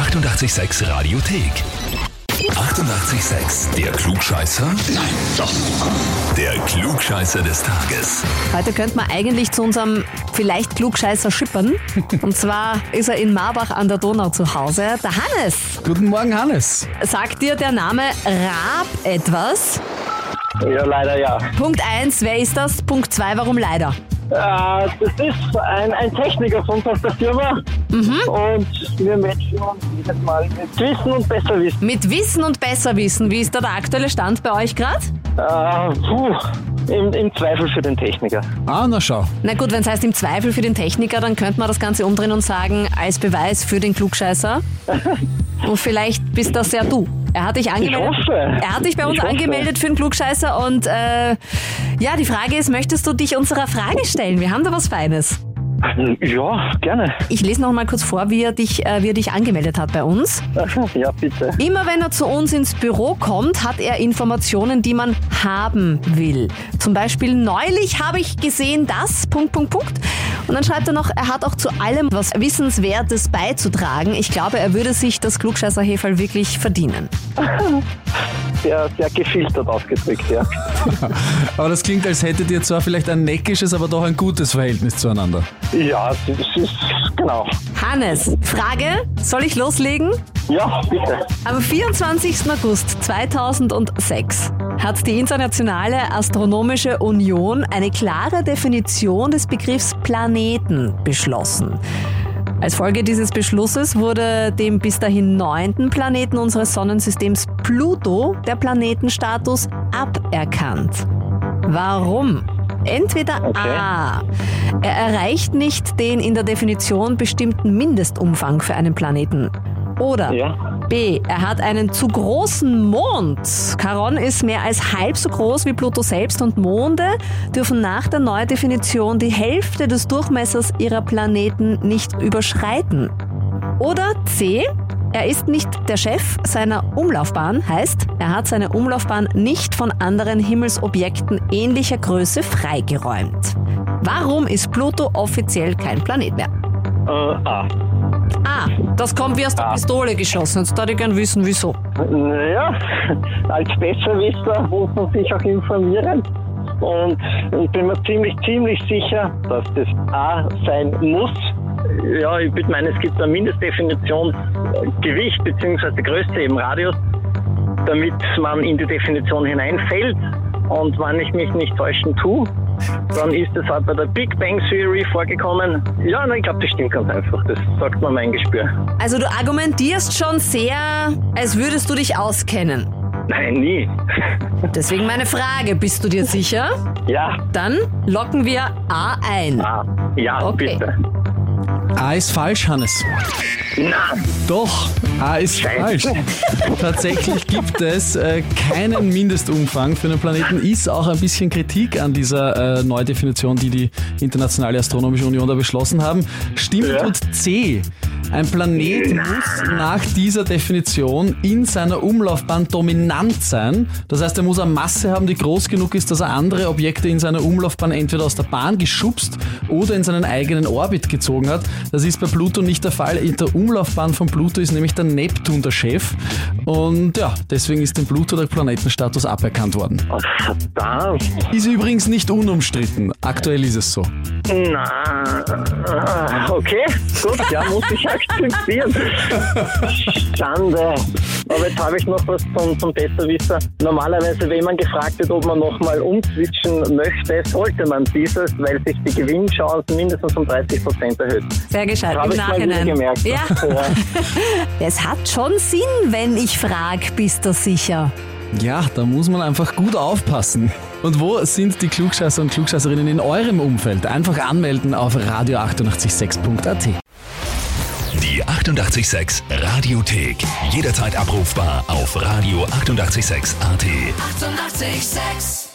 886 Radiothek. 88,6. Der Klugscheißer? Nein, doch. Der Klugscheißer des Tages. Heute könnte man eigentlich zu unserem vielleicht Klugscheißer schippern. Und zwar ist er in Marbach an der Donau zu Hause. Der Hannes. Guten Morgen, Hannes. Sagt dir der Name Raab etwas? Ja, leider ja. Punkt 1, wer ist das? Punkt 2, warum leider? Äh, das ist ein, ein Techniker von der Firma. Und wir matchen uns jedes Mal mit Wissen und Besserwissen. Mit Wissen und Besserwissen, wie ist da der aktuelle Stand bei euch gerade? Äh, puh, im, im Zweifel für den Techniker. Ah, na schau. Na gut, wenn es heißt im Zweifel für den Techniker, dann könnte man das Ganze umdrehen und sagen, als Beweis für den Klugscheißer. und vielleicht bist das ja du. Er hat dich angemeldet. hoffe. Er hat dich bei uns Ich angemeldet für den Klugscheißer und äh, ja, die Frage ist, möchtest du dich unserer Frage stellen? Wir haben da was Feines. Ja, gerne. Ich lese noch mal kurz vor, wie er dich, äh, wie er dich angemeldet hat bei uns. Ja, bitte. Immer wenn er zu uns ins Büro kommt, hat er Informationen, die man haben will. Zum Beispiel neulich habe ich gesehen, dass... Punkt, Punkt, Punkt. Und dann schreibt er noch, er hat auch zu allem was Wissenswertes beizutragen. Ich glaube, er würde sich das klugscheißer Heferl wirklich verdienen. Sehr, sehr gefiltert ausgedrückt, ja. Aber das klingt, als hättet ihr zwar vielleicht ein neckisches, aber doch ein gutes Verhältnis zueinander. Ja, das ist, genau. Hannes, Frage, soll ich loslegen? Ja, bitte. Am 24. August 2006 hat die Internationale Astronomische Union eine klare Definition des Begriffs Planeten beschlossen. Als Folge dieses Beschlusses wurde dem bis dahin neunten Planeten unseres Sonnensystems Pluto der Planetenstatus aberkannt. Warum? Entweder Okay. A. Er erreicht nicht den in der Definition bestimmten Mindestumfang für einen Planeten. Oder Ja. B. Er hat einen zu großen Mond. Charon ist mehr als halb so groß wie Pluto selbst und Monde dürfen nach der Neudefinition die Hälfte des Durchmessers ihrer Planeten nicht überschreiten. Oder C. Er ist nicht der Chef seiner Umlaufbahn, heißt, er hat seine Umlaufbahn nicht von anderen Himmelsobjekten ähnlicher Größe freigeräumt. Warum ist Pluto offiziell kein Planet mehr? Äh, ah. Ah, das kommt wie aus der Ah. Pistole geschossen. Jetzt würde ich gern wissen, wieso. Naja, als Besserwisser muss man sich auch informieren. Und ich bin mir ziemlich, ziemlich sicher, dass das A sein muss. Ja, ich würde meinen, es gibt eine Mindestdefinition Gewicht bzw. Größe im Radius, damit man in die Definition hineinfällt. Und wenn ich mich nicht täuschen tue, dann ist es halt bei der Big Bang Theory vorgekommen. Ja, nein, ich glaube, das stimmt ganz einfach. Das sagt mir mein Gespür. Also du argumentierst schon sehr, als würdest du dich auskennen. Nein, nie. Deswegen meine Frage, bist du dir sicher? Ja, Dann locken wir A ein. ah, ja, Okay. bitte. A ist falsch, Hannes. Na, Doch, A ist falsch. Tatsächlich gibt es äh, keinen Mindestumfang für einen Planeten. Ist auch ein bisschen Kritik an dieser äh, Neudefinition, die die Internationale Astronomische Union da beschlossen haben. Stimmt Ja. tut C. Ein Planet muss nach dieser Definition in seiner Umlaufbahn dominant sein. Das heißt, er muss eine Masse haben, die groß genug ist, dass er andere Objekte in seiner Umlaufbahn entweder aus der Bahn geschubst oder in seinen eigenen Orbit gezogen hat. Das ist bei Pluto nicht der Fall. In der Umlaufbahn von Pluto ist nämlich der Neptun der Chef. Und ja, deswegen ist dem Pluto der Planetenstatus aberkannt worden. verdammt. Ist übrigens nicht unumstritten. Aktuell ist es so. Na, okay, gut, ja, muss ich akzeptieren. Schande. Aber jetzt habe ich noch was zum, zum Besserwisser. Normalerweise, wenn man gefragt wird, ob man nochmal umswitchen möchte, sollte man dieses, weil sich die Gewinnchance mindestens um 30 Prozent erhöht. Sehr gescheit Habe im ich Nachhinein. gemerkt. Ja, ja. es hat schon Sinn, wenn ich frag, bist du sicher? Ja, da muss man einfach gut aufpassen. Und wo sind die Klugscheißer und Klugscheißerinnen in eurem Umfeld? Einfach anmelden auf radio886.at. Die 88,6 Radiothek. Jederzeit abrufbar auf radio886.at. 88,6. Eighty-eight, sex.